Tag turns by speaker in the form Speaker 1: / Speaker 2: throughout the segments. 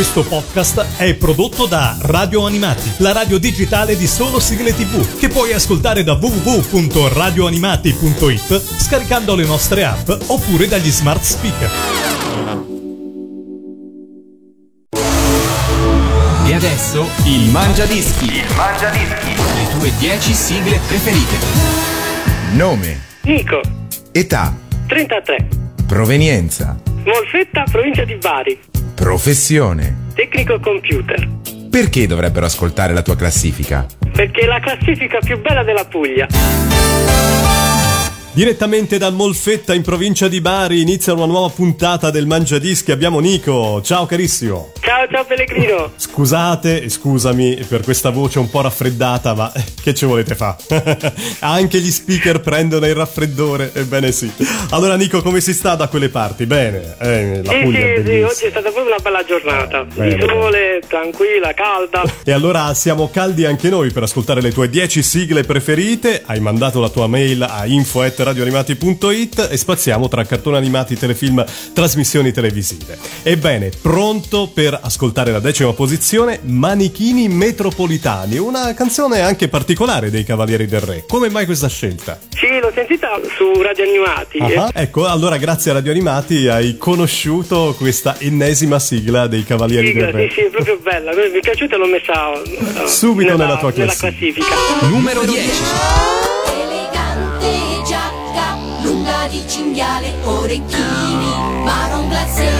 Speaker 1: Questo podcast è prodotto da Radio Animati, la radio digitale di solo sigle tv, che puoi ascoltare da www.radioanimati.it scaricando le nostre app oppure dagli smart speaker.
Speaker 2: E adesso il Mangia Dischi. Il Mangia Dischi. Le tue 10 sigle preferite.
Speaker 3: Nome,
Speaker 4: Nico,
Speaker 3: età,
Speaker 4: 33,
Speaker 3: provenienza,
Speaker 4: Molfetta, provincia di Bari,
Speaker 3: professione.
Speaker 4: tecnico computer.
Speaker 3: Perché dovrebbero ascoltare la tua classifica?
Speaker 4: Perché è la classifica più bella della Puglia.
Speaker 5: Direttamente da Molfetta in provincia di Bari inizia una nuova puntata del Mangiadischi. Abbiamo Nico. Ciao carissimo.
Speaker 4: Ciao, ciao Pellegrino.
Speaker 5: Scusate, scusami per questa voce un po' raffreddata, ma che ci volete fare? Anche gli speaker prendono il raffreddore, ebbene sì. Allora Nico, come si sta da quelle parti? Bene, eh, la
Speaker 4: Sì,
Speaker 5: Puglia è
Speaker 4: sì, sì,
Speaker 5: bellissima.
Speaker 4: oggi è stata proprio una bella giornata.
Speaker 5: bene,
Speaker 4: Di sole, tranquilla, calda.
Speaker 5: E allora siamo caldi anche noi per ascoltare le tue 10 sigle preferite. Hai mandato la tua mail a info@radioanimati.it e spaziamo tra cartoni animati, telefilm, trasmissioni televisive. Ebbene, pronto per ascoltare la decima posizione, Manichini Metropolitani, una canzone anche particolare dei Cavalieri del Re. Come mai questa scelta?
Speaker 4: Sì, l'ho sentita su Radio Animati.
Speaker 5: Ah, ecco, allora grazie a Radio Animati hai conosciuto questa ennesima sigla dei Cavalieri
Speaker 4: Sigla,
Speaker 5: del Re.
Speaker 4: sì, sì, è proprio bella. Mi è piaciuta e l'ho messa eh,
Speaker 5: Subito nella tua
Speaker 4: nella
Speaker 5: classifica.
Speaker 4: classifica.
Speaker 2: Numero 10.
Speaker 6: Di cinghiale, orecchini, marron glacé.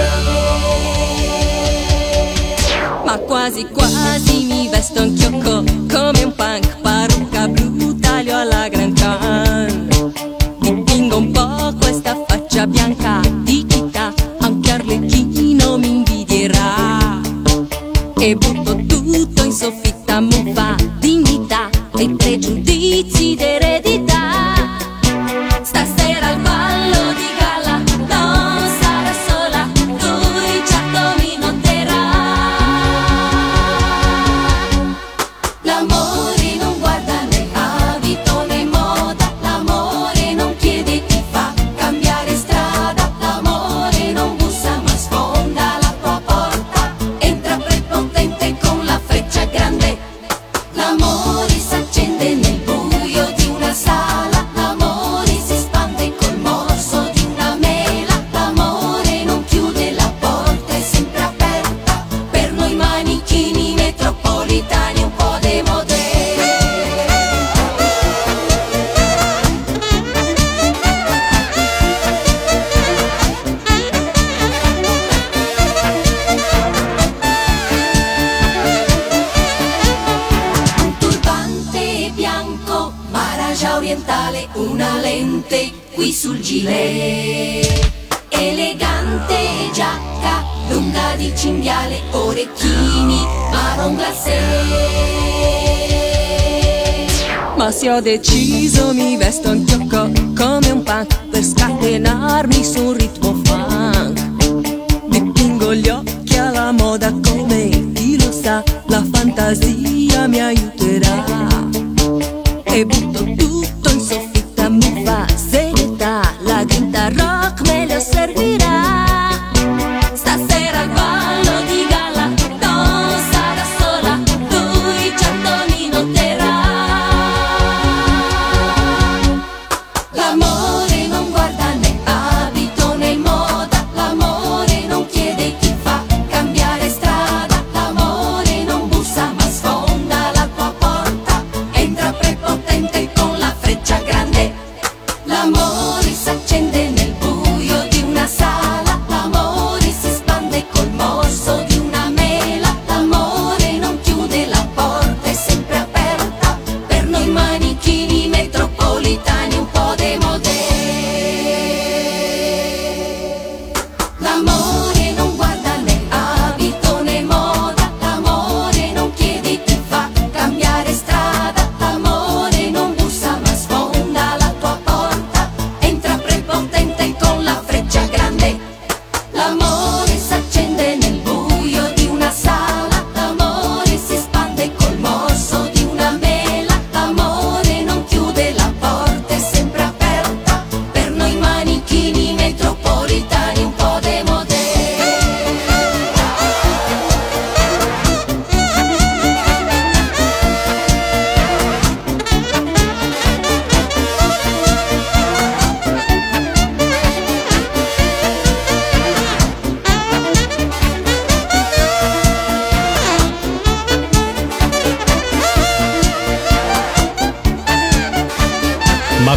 Speaker 6: Ma quasi quasi mi vesto anch'io co- come un punk, parrucca blu, taglio alla Grand Can. Dipingo un po' questa faccia bianca di città, anche Arlecchino mi invidierà. E butto tutto in soffitta, muffa, dignità e pregiudizi d'eredità. Se ho deciso mi vesto anch'io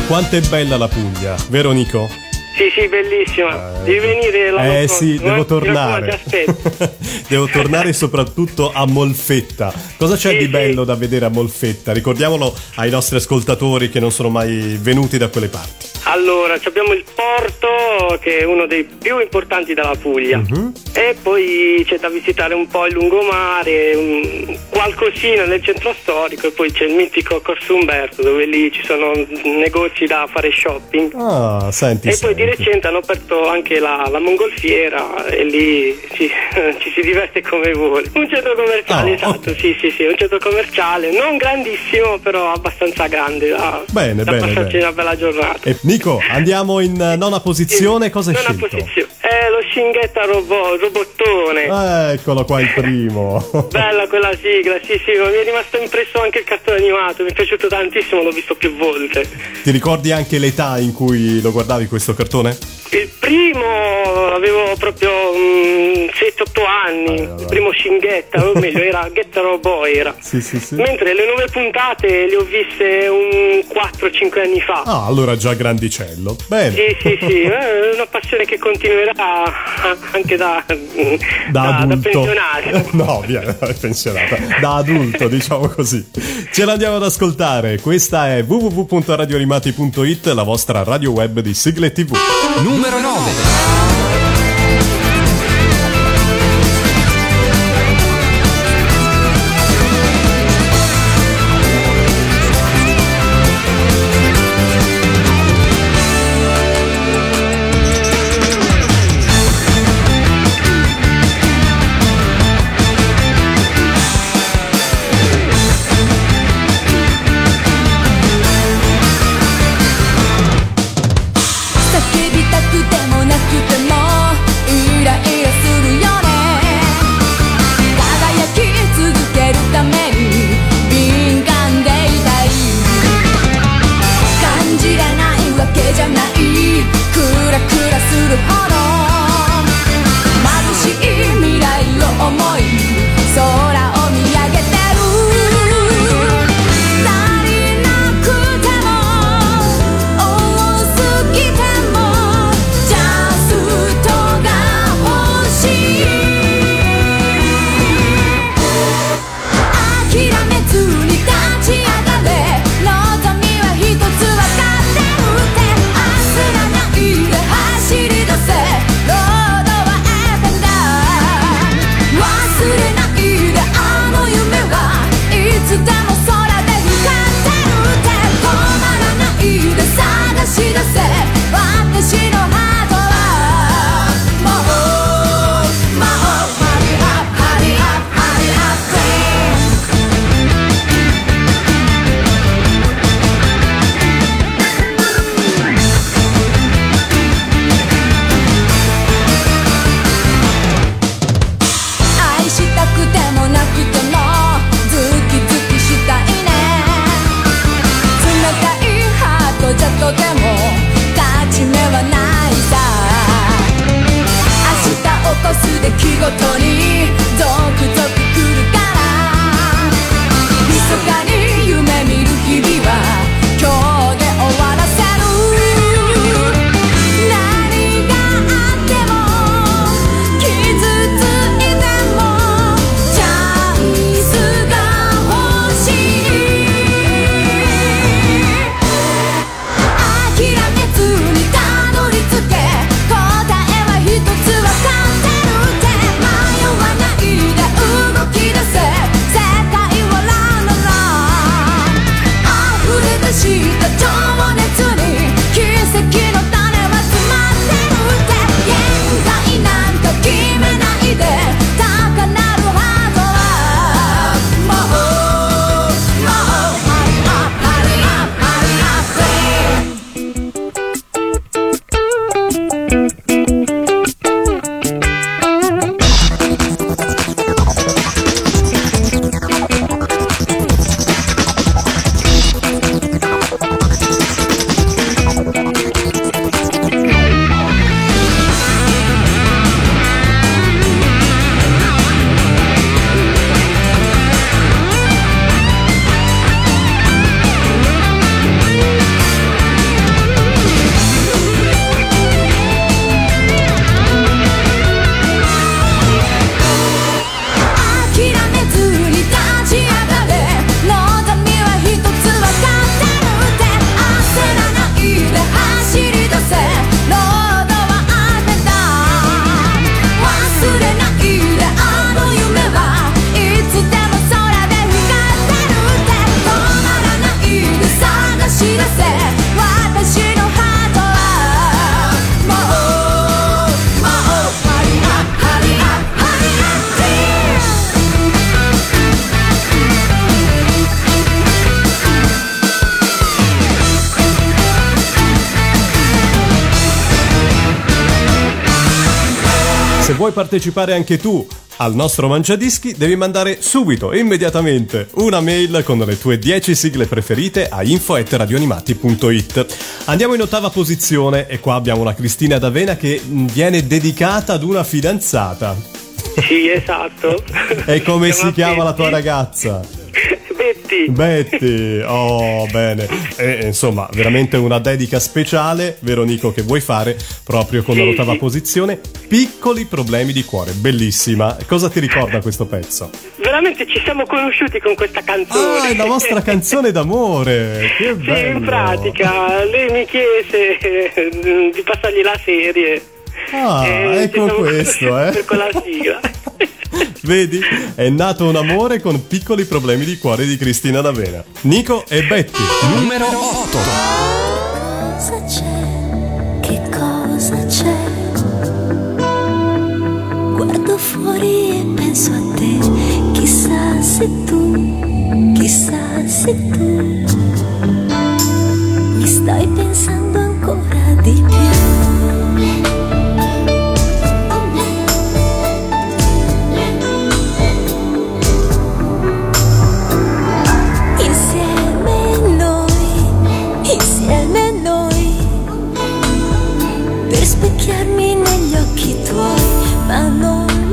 Speaker 5: quanto è bella la Puglia, vero Nico?
Speaker 4: Sì, sì, bellissima. Devi venire l'anno
Speaker 5: Eh sì, devo tornare. Devo tornare soprattutto a Molfetta. Cosa c'è
Speaker 4: Sì,
Speaker 5: di
Speaker 4: sì.
Speaker 5: bello da vedere a Molfetta? Ricordiamolo ai nostri ascoltatori che non sono mai venuti da quelle parti.
Speaker 4: Allora, abbiamo il porto che è uno dei più importanti della Puglia
Speaker 5: Mhm.
Speaker 4: e poi c'è da visitare un po' il lungomare, un- qualcosina nel centro storico e poi c'è il mitico Corso Umberto dove lì ci sono negozi da fare shopping.
Speaker 5: Ah, senti.
Speaker 4: E poi di recente hanno aperto anche la, la mongolfiera e lì ci, ci si diverte come vuole. Un centro commerciale,
Speaker 5: Oh,
Speaker 4: esatto,
Speaker 5: ok.
Speaker 4: sì, sì, sì, un centro commerciale, non grandissimo, però abbastanza grande da,
Speaker 5: Bene,
Speaker 4: da
Speaker 5: bene,
Speaker 4: passarci
Speaker 5: bene.
Speaker 4: una bella giornata.
Speaker 5: E Nico, andiamo in eh, nona posizione. Cosa hai
Speaker 4: Nona
Speaker 5: scelto?
Speaker 4: posizione. È lo Scinghetta robot, robottone.
Speaker 5: Eccolo qua il primo.
Speaker 4: Bella quella sigla, sì sì, mi è rimasto impresso anche il cartone animato, mi è piaciuto tantissimo, l'ho visto più volte.
Speaker 5: Ti ricordi anche l'età in cui lo guardavi questo cartone?
Speaker 4: Il primo avevo proprio mm, 7-8 anni,
Speaker 5: allora.
Speaker 4: il primo Scinghetta, o meglio era Ghetta Robot era.
Speaker 5: Sì, sì, sì.
Speaker 4: Mentre le nuove puntate le ho viste un 4-5 anni fa.
Speaker 5: Ah, allora già grandicello. Bene.
Speaker 4: Sì, sì, sì, è una passione che continuerà anche da,
Speaker 5: Da adulto.
Speaker 4: pensionario.
Speaker 5: No, via, è pensionata. Da adulto, diciamo così. Ce l'andiamo ad ascoltare. Questa è www.radioanimati.it, la vostra radio web di sigle TV.
Speaker 7: Numero 9.
Speaker 5: Vuoi partecipare anche tu al nostro Mangiadischi, devi mandare subito, immediatamente, una mail con le tue 10 sigle preferite a info.radioanimati.it. Andiamo in ottava posizione e qua abbiamo la Cristina D'Avena che viene dedicata ad una fidanzata.
Speaker 4: Sì, esatto.
Speaker 5: E come si
Speaker 4: Chiama
Speaker 5: la tua ragazza?
Speaker 4: Betty.
Speaker 5: Betty, oh bene. E, insomma, veramente una dedica speciale, vero Nico, che vuoi fare proprio con
Speaker 4: Sì,
Speaker 5: l'ottava
Speaker 4: sì.
Speaker 5: posizione. Piccoli problemi di cuore, bellissima. Cosa ti ricorda questo pezzo?
Speaker 4: Veramente ci siamo conosciuti con questa canzone.
Speaker 5: Ah, è la vostra canzone d'amore. Che
Speaker 4: Sì,
Speaker 5: bello.
Speaker 4: in pratica, lei mi chiese eh, di passargli la serie.
Speaker 5: Ah,
Speaker 4: Eh,
Speaker 5: ecco questo, eh.
Speaker 4: Con la sigla.
Speaker 5: Vedi? È nato un amore con piccoli problemi di cuore di Cristina D'Avena. Nico e Betty.
Speaker 7: Numero 8.
Speaker 8: Cosa c'è? Che cosa c'è? Guardo fuori e penso a te. Chissà se tu, chissà se tu mi stai pensando ancora di più.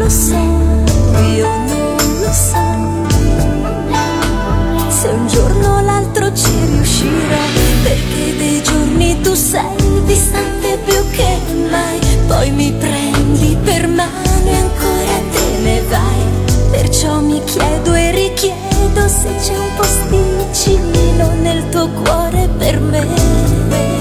Speaker 8: Lo so, io non lo so. Se un giorno o l'altro ci riuscirò, perché dei giorni tu sei distante più che mai, poi mi prendi per mano e ancora te ne vai. Perciò mi chiedo e richiedo se c'è un posticino nel tuo cuore per me.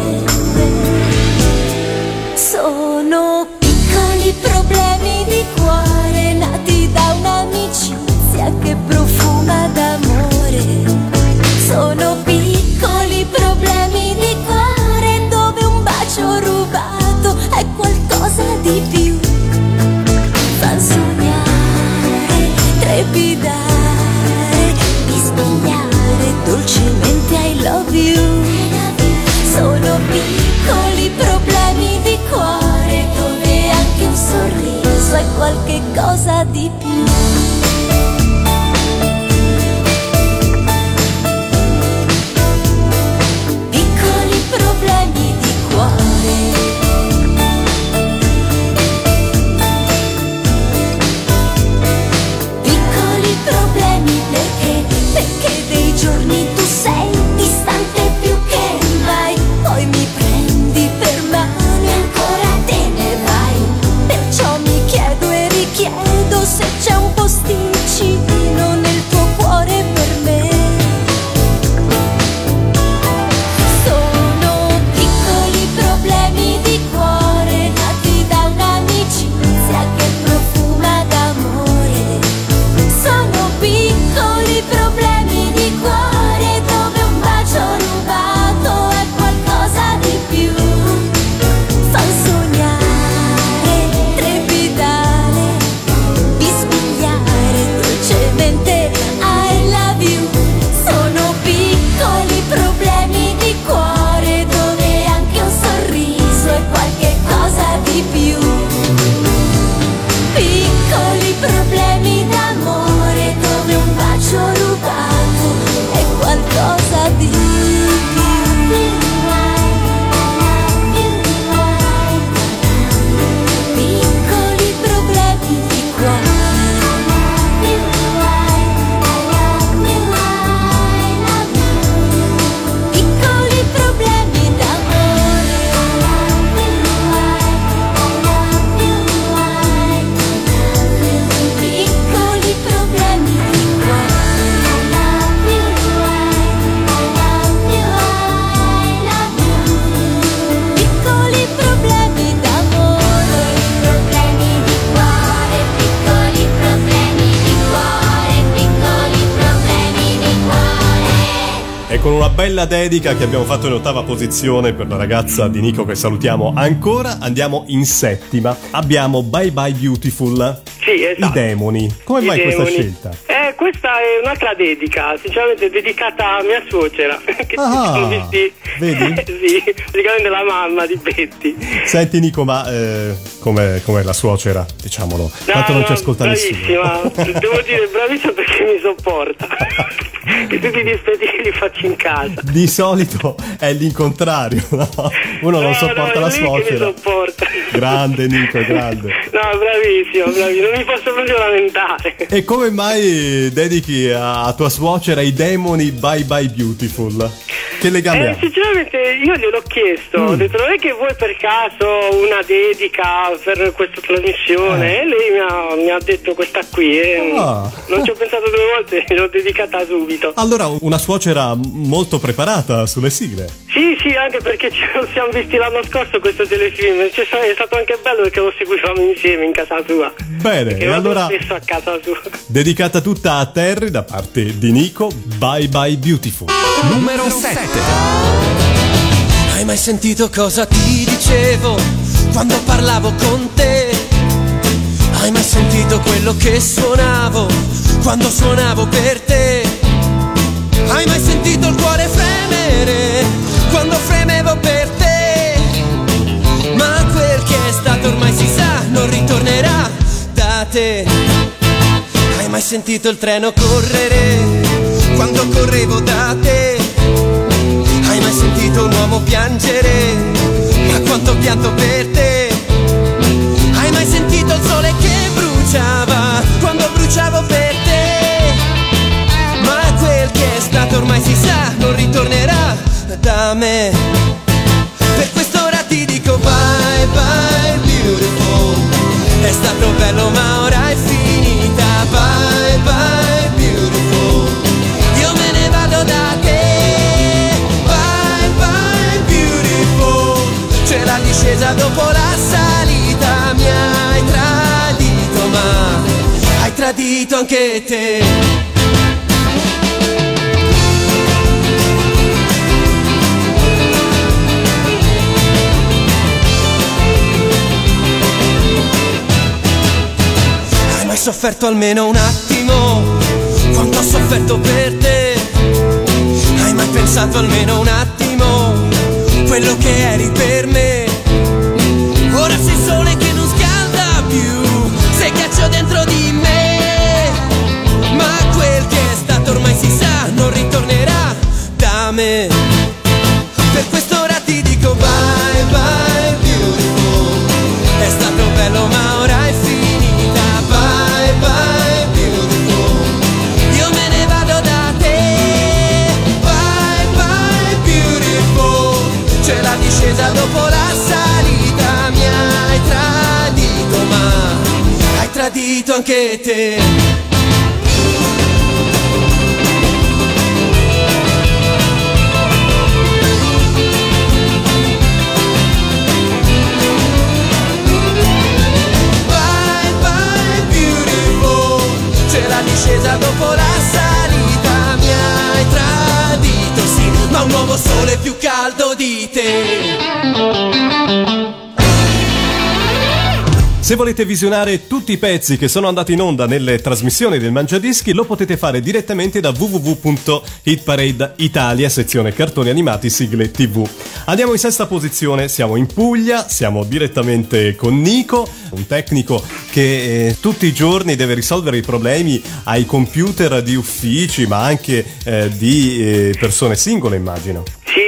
Speaker 5: Una bella dedica che abbiamo fatto in ottava posizione per la ragazza di Nico che salutiamo ancora, andiamo in settima. Abbiamo Bye Bye Beautiful.
Speaker 4: Sì, esatto.
Speaker 5: I demoni. Come
Speaker 4: I
Speaker 5: mai questa
Speaker 4: demoni.
Speaker 5: scelta?
Speaker 4: Eh, questa è un'altra dedica, sinceramente dedicata a mia suocera. Che
Speaker 5: Ah,
Speaker 4: visti.
Speaker 5: vedi?
Speaker 4: sì, praticamente la mamma di Betty.
Speaker 5: Senti Nico, ma eh, come la suocera, diciamolo. Tanto non ci ascolta nessuno.
Speaker 4: bravissima. Devo dire bravissima perché mi sopporta. e tutti gli spediti li faccio in casa.
Speaker 5: Di solito è l'incontrario, no? Uno non
Speaker 4: No,
Speaker 5: sopporta
Speaker 4: no,
Speaker 5: la suocera.
Speaker 4: sopporta.
Speaker 5: Grande Nico, grande.
Speaker 4: No, bravissimo, bravissimo, non mi posso proprio lamentare.
Speaker 5: E come mai dedichi a tua suocera i demoni Bye Bye Beautiful? Che legame
Speaker 4: Eh,
Speaker 5: ha?
Speaker 4: sinceramente io gliel'ho chiesto,
Speaker 5: Mm.
Speaker 4: ho detto non è che vuoi per caso una dedica per questa trasmissione e lei mi ha, mi ha detto questa qui e
Speaker 5: Ah.
Speaker 4: non ci ho pensato due volte, l'ho dedicata subito.
Speaker 5: Allora, una suocera molto preparata sulle sigle.
Speaker 4: Sì, sì, anche perché ci siamo visti l'anno scorso questo telefilm, Cioè, è stato anche bello perché lo seguivamo insieme in casa sua.
Speaker 5: Bene,
Speaker 4: E
Speaker 5: e allora
Speaker 4: spesso a casa sua.
Speaker 5: dedicata tutta a Terry da parte di Nico, Bye Bye Beautiful.
Speaker 7: Numero 7.
Speaker 9: Hai mai sentito cosa ti dicevo quando parlavo con te? Hai mai sentito quello che suonavo quando suonavo per te? Hai mai sentito il cuore fremere te. Hai mai sentito il treno correre quando correvo da te? Hai mai sentito un uomo piangere? Ma quanto pianto per te? Hai mai sentito il sole che bruciava quando bruciavo per te? Ma quel che è stato ormai si sa, non ritornerà da me. Per questo ora ti dico bye bye beautiful. È stato bello ma tradito anche te. Hai mai sofferto almeno un attimo quanto ho sofferto per te? Hai mai pensato almeno un attimo quello che eri per me? Ora sei sole che non scalda più, sei ghiaccio dentro di me. Da
Speaker 5: Se volete visionare tutti i pezzi che sono andati in onda nelle trasmissioni del Mangiadischi, lo potete fare direttamente da www.hitparade Italia, sezione cartoni animati, sigle TV. Andiamo in sesta posizione, siamo in Puglia, siamo direttamente con Nico, un tecnico che eh, tutti i giorni deve risolvere i problemi ai computer di uffici, ma anche eh, di eh, persone singole, immagino.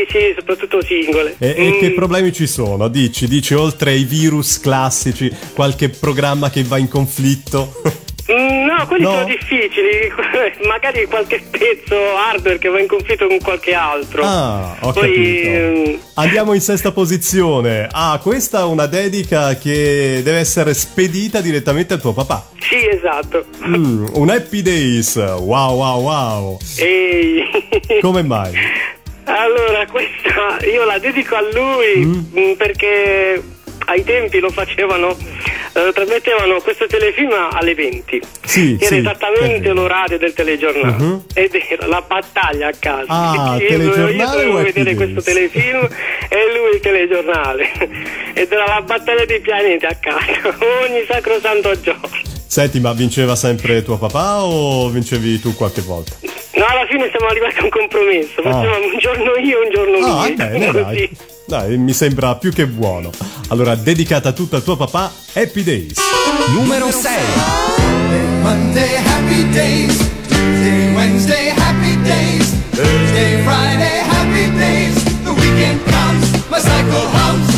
Speaker 4: Sì, sì, soprattutto singole.
Speaker 5: E, e
Speaker 4: Mm,
Speaker 5: che problemi ci sono? Dici, dici, oltre ai virus classici, qualche programma che va in conflitto?
Speaker 4: mm, No, quelli
Speaker 5: No?
Speaker 4: sono difficili, magari qualche pezzo hardware che va in conflitto con qualche altro.
Speaker 5: Ah, ho
Speaker 4: Poi,
Speaker 5: capito.
Speaker 4: ehm,
Speaker 5: Andiamo in sesta posizione. Ah, questa è una dedica che deve essere spedita direttamente al tuo papà.
Speaker 4: sì, esatto.
Speaker 5: Mm, un Happy Days. Wow, wow, wow.
Speaker 4: Ehi.
Speaker 5: Come mai?
Speaker 4: Allora, questa io la dedico a lui mm, perché ai tempi lo facevano, eh, trasmettevano questo telefilm alle 20.
Speaker 5: Sì,
Speaker 4: Era
Speaker 5: sì,
Speaker 4: esattamente
Speaker 5: vero.
Speaker 4: l'orario del telegiornale
Speaker 5: Mhm.
Speaker 4: ed era la battaglia a casa.
Speaker 5: Ah,
Speaker 4: io, dovevo- io dovevo vedere questo telefilm e lui il telegiornale. Ed era la battaglia dei pianeti a casa, ogni sacrosanto giorno.
Speaker 5: Senti, ma vinceva sempre tuo papà o vincevi tu qualche volta?
Speaker 4: No, alla fine siamo arrivati a un compromesso. Facevamo un giorno io, un giorno
Speaker 5: Ah,
Speaker 4: lui.
Speaker 5: bene, dai. Dai, mi sembra più che buono. Allora, dedicata tutta a tuo papà, Happy Days.
Speaker 7: Numero 6.
Speaker 10: Monday, happy days. Tuesday, Wednesday, happy days. Thursday, Friday, happy days. The weekend comes, my cycle hums,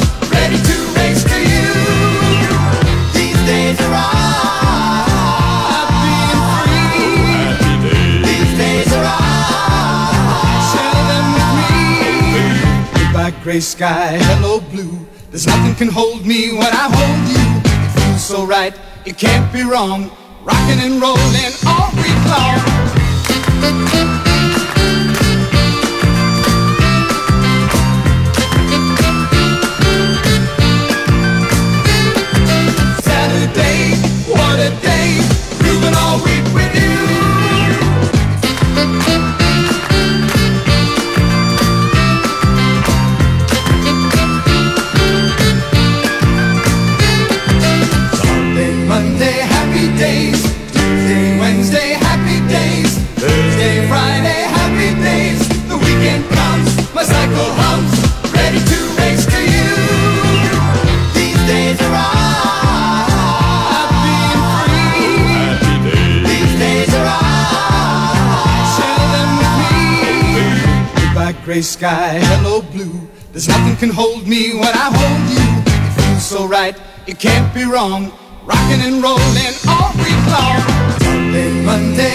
Speaker 10: gray sky, hello, blue. There's nothing can hold me when I hold you. It feels so right, it can't be wrong. Rocking and rolling all week long. Gray sky, hello, blue. There's nothing can hold me when I hold you. It feels so right, it can't be wrong. Rocking and rolling all week long. Sunday, Monday,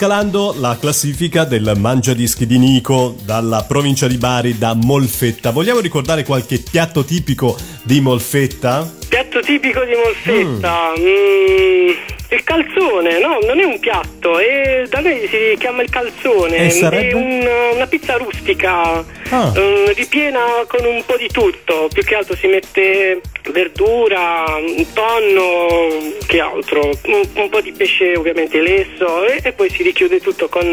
Speaker 5: scalando la classifica del Mangiadischi di Nico dalla provincia di Bari, da Molfetta. Vogliamo ricordare qualche piatto tipico di Molfetta?
Speaker 4: Piatto tipico di Molfetta. mm, il calzone, no, non è un piatto, è, da noi si chiama il calzone.
Speaker 5: E?
Speaker 4: È un- una pizza rustica,
Speaker 5: Ah.
Speaker 4: mm, ripiena con un po' di tutto. Più che altro si mette verdura, tonno, che altro? Un, un po' di pesce ovviamente lesso e, e poi si richiude tutto con,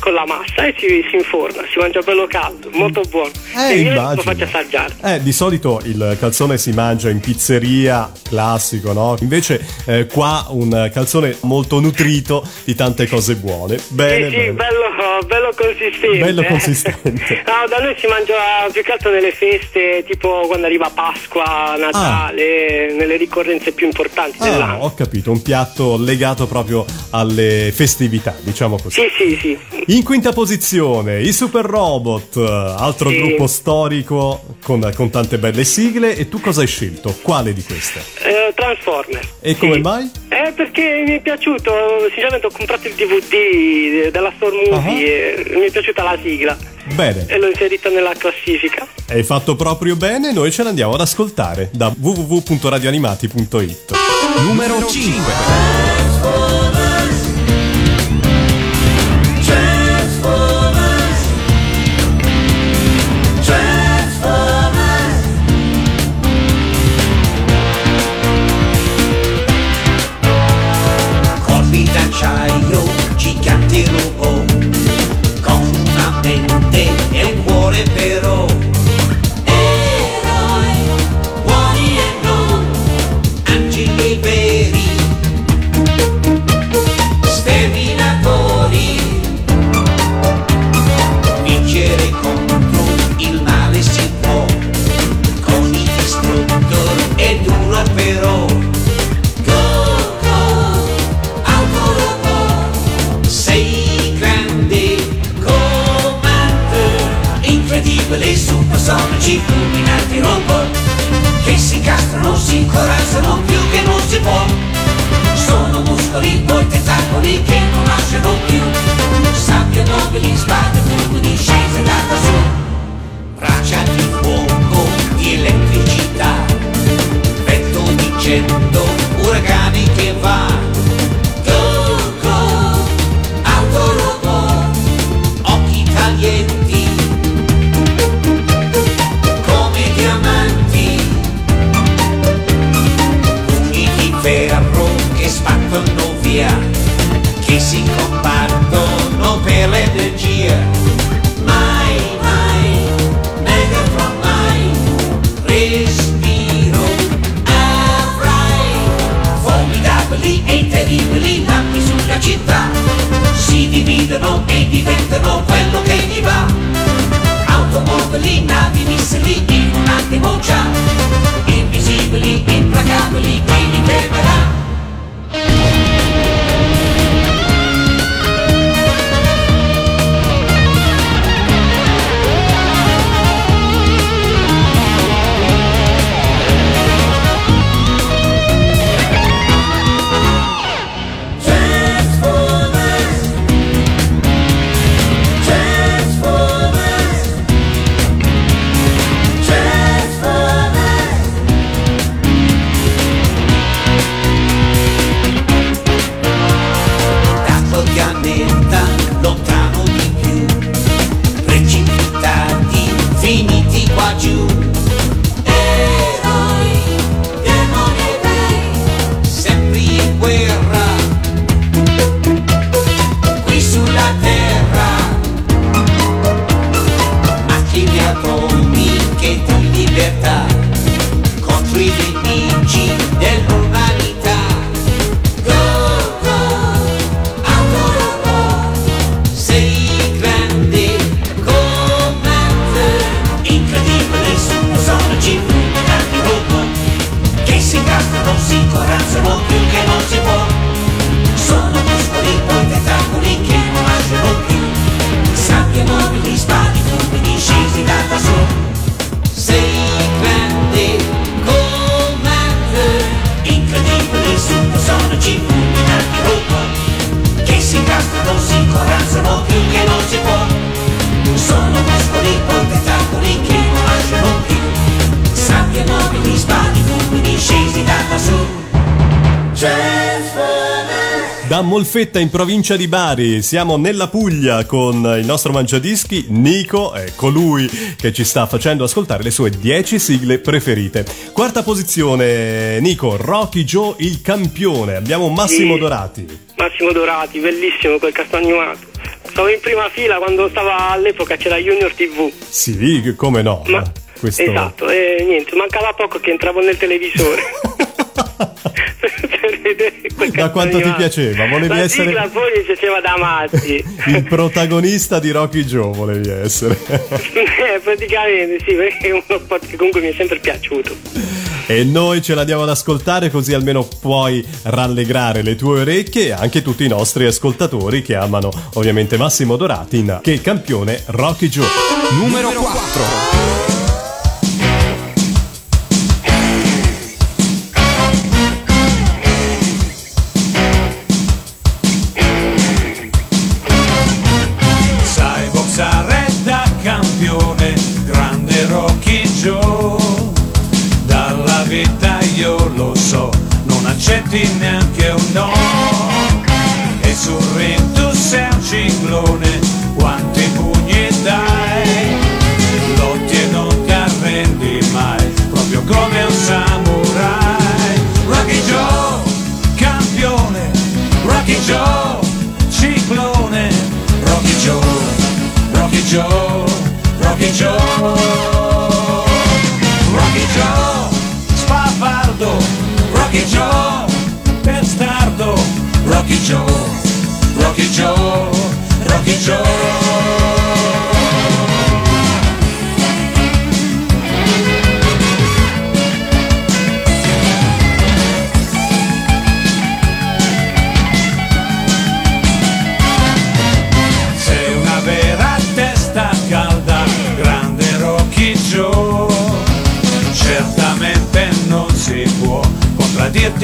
Speaker 4: con la massa e si, si inforna. Si mangia bello caldo, molto buono. Se viene, lo faccio assaggiare.
Speaker 5: Eh, di solito il calzone si mangia in pizzeria, classico, no? Invece eh, qua un calzone molto nutrito di tante cose buone. Bene,
Speaker 4: sì, sì, bello, bello consistente.
Speaker 5: Bello consistente.
Speaker 4: No, da noi si mangia più che altro nelle feste, tipo quando arriva Pasqua, Natale, nelle ricorrenze più importanti
Speaker 5: Ah,
Speaker 4: dell'anno.
Speaker 5: ho capito, un piatto legato proprio alle festività, diciamo così.
Speaker 4: Sì, sì, sì.
Speaker 5: In quinta posizione, i Super Robot, altro
Speaker 4: Sì.
Speaker 5: gruppo storico con, con tante belle sigle. E tu cosa hai scelto? Quale di queste?
Speaker 4: Eh, Transformer.
Speaker 5: E come
Speaker 4: Sì.
Speaker 5: mai?
Speaker 4: Eh, perché mi è piaciuto, sinceramente ho comprato il DVD della Store Movie e mi è piaciuta la sigla
Speaker 5: Bene,
Speaker 4: e l'ho inserita nella classifica.
Speaker 5: hai fatto proprio bene, noi ce l'andiamo ad ascoltare da www.radioanimati.it.
Speaker 7: Numero 5.
Speaker 11: Formidabili e terribili lampi sulla città. Si dividono e diventano quello che gli va. Automobili, navi, missili in un attimo già.
Speaker 5: Molfetta in provincia di Bari siamo nella Puglia con il nostro mangiadischi Nico, è colui che ci sta facendo ascoltare le sue 10 sigle preferite. Quarta posizione, Nico, Rocky Joe il campione, abbiamo Massimo
Speaker 4: Sì.
Speaker 5: Dorati.
Speaker 4: Massimo Dorati, bellissimo quel cartone animato. Stavo in prima fila quando stava all'epoca c'era Junior TV.
Speaker 5: Sì, come no.
Speaker 4: Ma-
Speaker 5: questo...
Speaker 4: Esatto, e niente, mancava poco che entravo nel televisore.
Speaker 5: Da quanto ti piaceva? Volevi
Speaker 4: La
Speaker 5: essere-
Speaker 4: sigla poi mi piaceva da matti.
Speaker 5: Il protagonista di Rocky Joe volevi essere.
Speaker 4: Eh, praticamente sì, perché è uno sport che comunque mi è sempre piaciuto.
Speaker 5: E noi ce l'andiamo ad ascoltare così almeno puoi rallegrare le tue orecchie e anche tutti i nostri ascoltatori che amano ovviamente Massimo Dorati in Che campione Rocky Joe.
Speaker 12: Numero 4.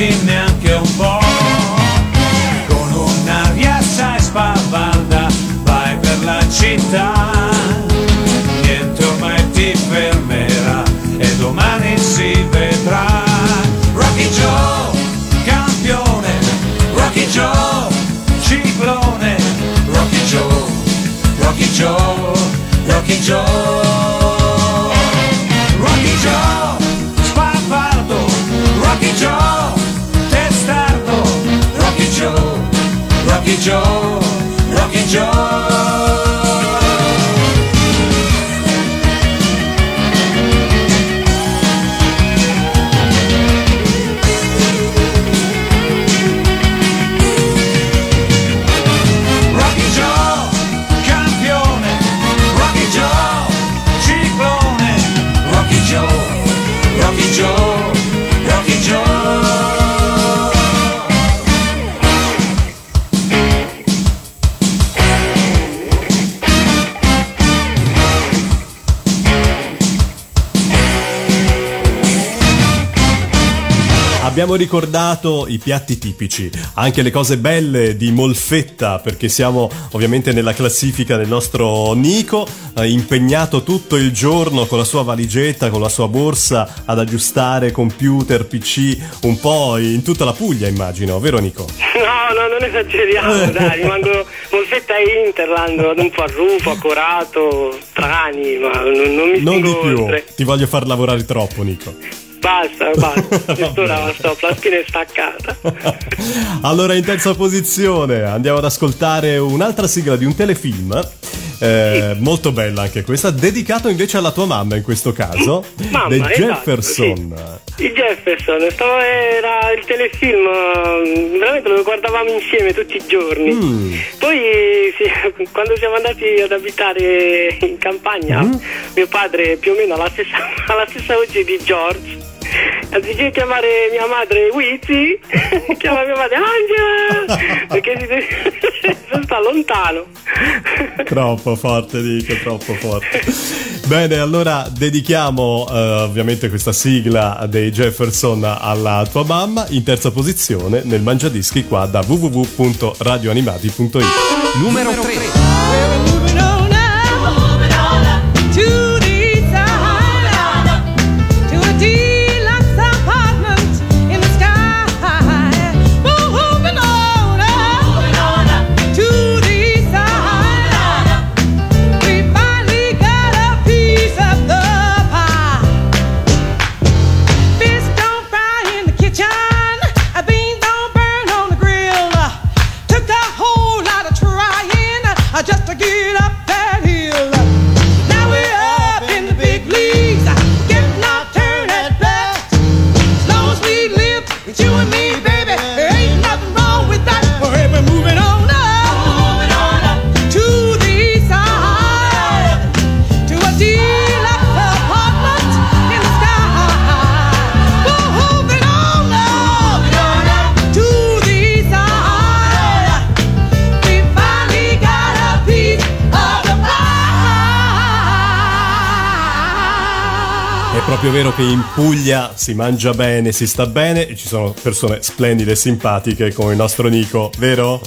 Speaker 12: Tradirti neanche un po'. Con un'aria assai spavalda vai per la città, niente ormai ti fermerà e domani si vedrà. Rocky Joe, campione, Rocky Joe, ciclone, Rocky Joe, Rocky Joe, Rocky Joe. Rocky
Speaker 5: Abbiamo ricordato i piatti tipici, anche le cose belle di Molfetta, perché siamo ovviamente nella classifica del nostro Nico, eh, impegnato tutto il giorno con la sua valigetta, con la sua borsa ad aggiustare computer, PC, un po' in tutta la Puglia immagino, vero Nico?
Speaker 4: No, no, non esageriamo, dai, rimango Molfetta e Interland, vado un po' a Rufo, a Corato, Trani, ma non, non mi
Speaker 5: Non di più,
Speaker 4: oltre.
Speaker 5: ti voglio far lavorare troppo Nico.
Speaker 4: Basta, basta, quest'ora stop, la è staccata.
Speaker 5: Allora, in terza posizione andiamo ad ascoltare un'altra sigla di un telefilm. Eh, molto bella anche questa, dedicato invece alla tua mamma in questo caso,
Speaker 4: Mamma,
Speaker 5: dei
Speaker 4: esatto,
Speaker 5: Jefferson.
Speaker 4: I Jefferson, stavo- era il telefilm, eh, veramente lo guardavamo insieme tutti i giorni.
Speaker 5: Mm.
Speaker 4: Poi sì, quando siamo andati ad abitare in campagna,
Speaker 5: Mm.
Speaker 4: mio padre più o meno stessa, ha la stessa voce di George. Anziché chiamare mia madre Wizzy, chiama mia madre Angela, perché si deve- sta lontano.
Speaker 5: Troppo forte, dico, troppo forte. Bene, allora dedichiamo eh, ovviamente questa sigla dei Jefferson alla tua mamma in terza posizione nel Mangiadischi qua da www.radioanimati.it.
Speaker 13: Numero 3.
Speaker 5: Vero che in Puglia si mangia bene, si sta bene e ci sono persone splendide e simpatiche come il nostro Nico, vero?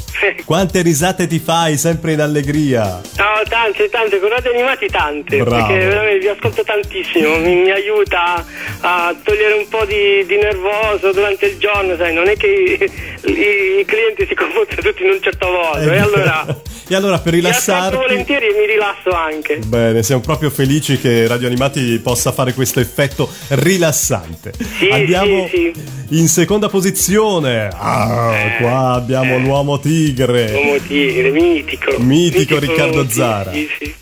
Speaker 5: Quante risate ti fai sempre in allegria?
Speaker 4: No, tante, tante, con radio animati tante,
Speaker 5: Bravo.
Speaker 4: perché veramente vi ascolto tantissimo, mi, mi aiuta a togliere un po' di, di nervoso durante il giorno, sai, non è che i, i- i clienti si comportano tutti in un certo modo, e allora
Speaker 5: E allora per rilassarti...
Speaker 4: volentieri e mi rilasso anche.
Speaker 5: Bene, siamo proprio felici che Radio Animati possa fare questo effetto rilassante.
Speaker 4: Sì,
Speaker 5: Andiamo
Speaker 4: sì,
Speaker 5: in seconda posizione. Ah, qua abbiamo l'uomo tigre.
Speaker 4: Uomo tigre, mitico.
Speaker 5: Mitico Riccardo
Speaker 4: uomo tigre,
Speaker 5: Zara.
Speaker 4: Sì, sì.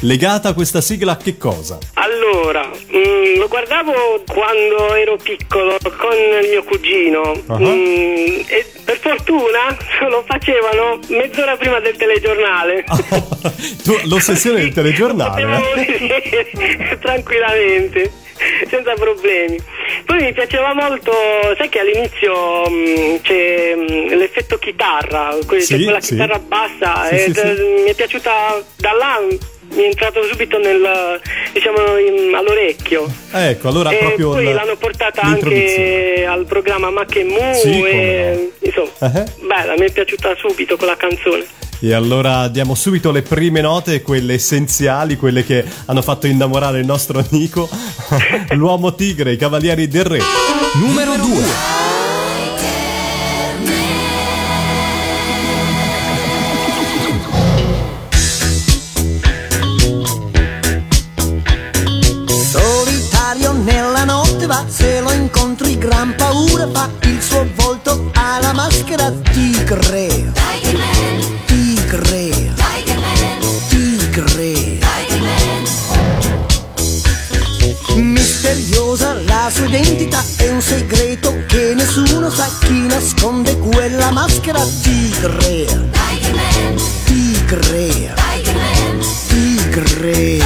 Speaker 5: Legata a questa sigla a che cosa?
Speaker 4: Allora, mm, lo guardavo quando ero piccolo con il mio cugino
Speaker 5: Ah.
Speaker 4: mm, e per fortuna lo facevano mezz'ora prima del telegiornale.
Speaker 5: Tu, l'ossessione del telegiornale.
Speaker 4: Potevo
Speaker 5: eh?
Speaker 4: tranquillamente, senza problemi. Poi mi piaceva molto, sai che all'inizio mm, c'è mm, l'effetto chitarra, que-
Speaker 5: Sì,
Speaker 4: quella
Speaker 5: sì.
Speaker 4: chitarra bassa,
Speaker 5: Sì,
Speaker 4: e
Speaker 5: sì,
Speaker 4: d- mi è piaciuta da là, mi è entrato subito nel, diciamo, in- all'orecchio.
Speaker 5: Ecco, allora
Speaker 4: e
Speaker 5: proprio
Speaker 4: poi
Speaker 5: il-
Speaker 4: l'hanno portata anche al programma Mac e Mu
Speaker 5: Sì,
Speaker 4: e insomma,
Speaker 5: Eh.
Speaker 4: bella, mi è piaciuta subito quella canzone.
Speaker 5: E allora diamo subito le prime note, quelle essenziali, quelle che hanno fatto innamorare il nostro amico, l'uomo tigre, i cavalieri del re.
Speaker 7: Numero 2.
Speaker 6: Solitario nella notte va, se lo incontri gran paura fa, il suo volto ha la maschera. Tigre. Nasconde quella maschera tigre. Tigre. Tigre.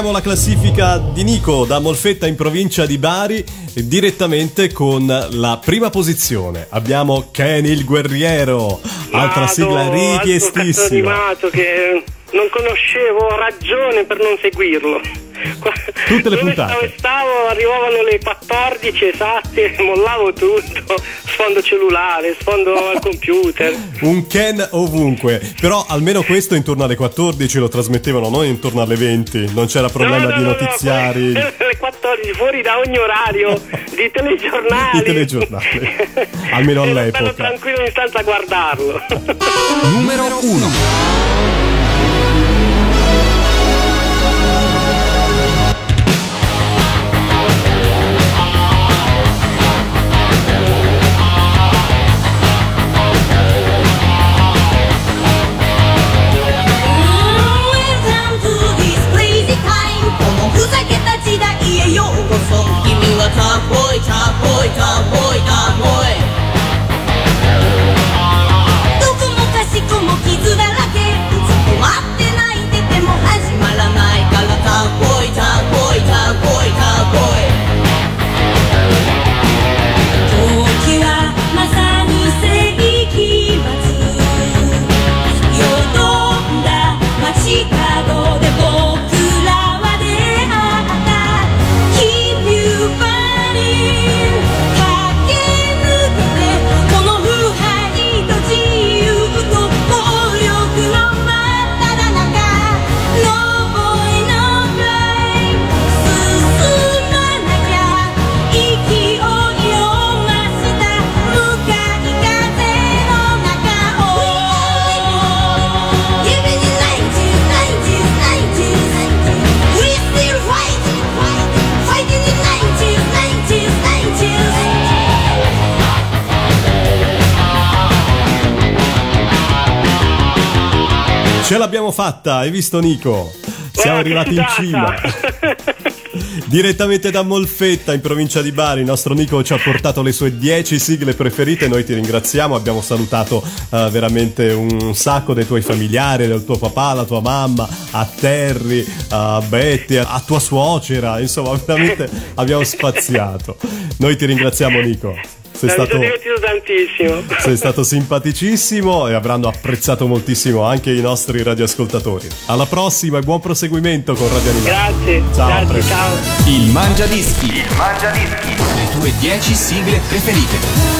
Speaker 5: Terminiamo la classifica di Nico da Molfetta in provincia di Bari direttamente con la prima posizione. Abbiamo Ken il guerriero, altra
Speaker 4: Vado,
Speaker 5: sigla richiestissima.
Speaker 4: animato che non conoscevo, ragione per non seguirlo.
Speaker 5: Tutte le
Speaker 4: Dove
Speaker 5: puntate.
Speaker 4: Stavo, stavo, arrivavano le 14 esatte, mollavo tutto, sfondo cellulare, sfondo al computer.
Speaker 5: Un Ken ovunque, però almeno questo intorno alle 14 lo trasmettevano, non intorno alle 20, non c'era problema
Speaker 4: No, no,
Speaker 5: di
Speaker 4: no, no,
Speaker 5: notiziari.
Speaker 4: quelle- le 14 fuori da ogni orario di telegiornali.
Speaker 5: I telegiornali. Almeno all'epoca.
Speaker 4: bello tranquillo in stanza a guardarlo.
Speaker 7: Numero 1.
Speaker 5: Top. L'abbiamo fatta, hai visto Nico? Siamo
Speaker 4: Guarda
Speaker 5: arrivati in cima. Direttamente da Molfetta, in provincia di Bari, il nostro Nico ci ha portato le sue 10 sigle preferite. Noi ti ringraziamo. Abbiamo salutato eh, veramente un sacco dei tuoi familiari, del tuo papà, la tua mamma, a Terry, a Betty, a tua suocera. Insomma, veramente abbiamo spaziato. Noi ti ringraziamo, Nico. Sei
Speaker 4: Mi
Speaker 5: stato,
Speaker 4: sono divertito tantissimo.
Speaker 5: sei stato simpaticissimo e avranno apprezzato moltissimo anche i nostri radioascoltatori. Alla prossima e buon proseguimento con Radio Animati.
Speaker 4: Grazie,
Speaker 5: Ciao,
Speaker 4: grazie, ciao.
Speaker 7: Il Mangia Dischi. Il Mangia Dischi. Le tue 10 sigle preferite.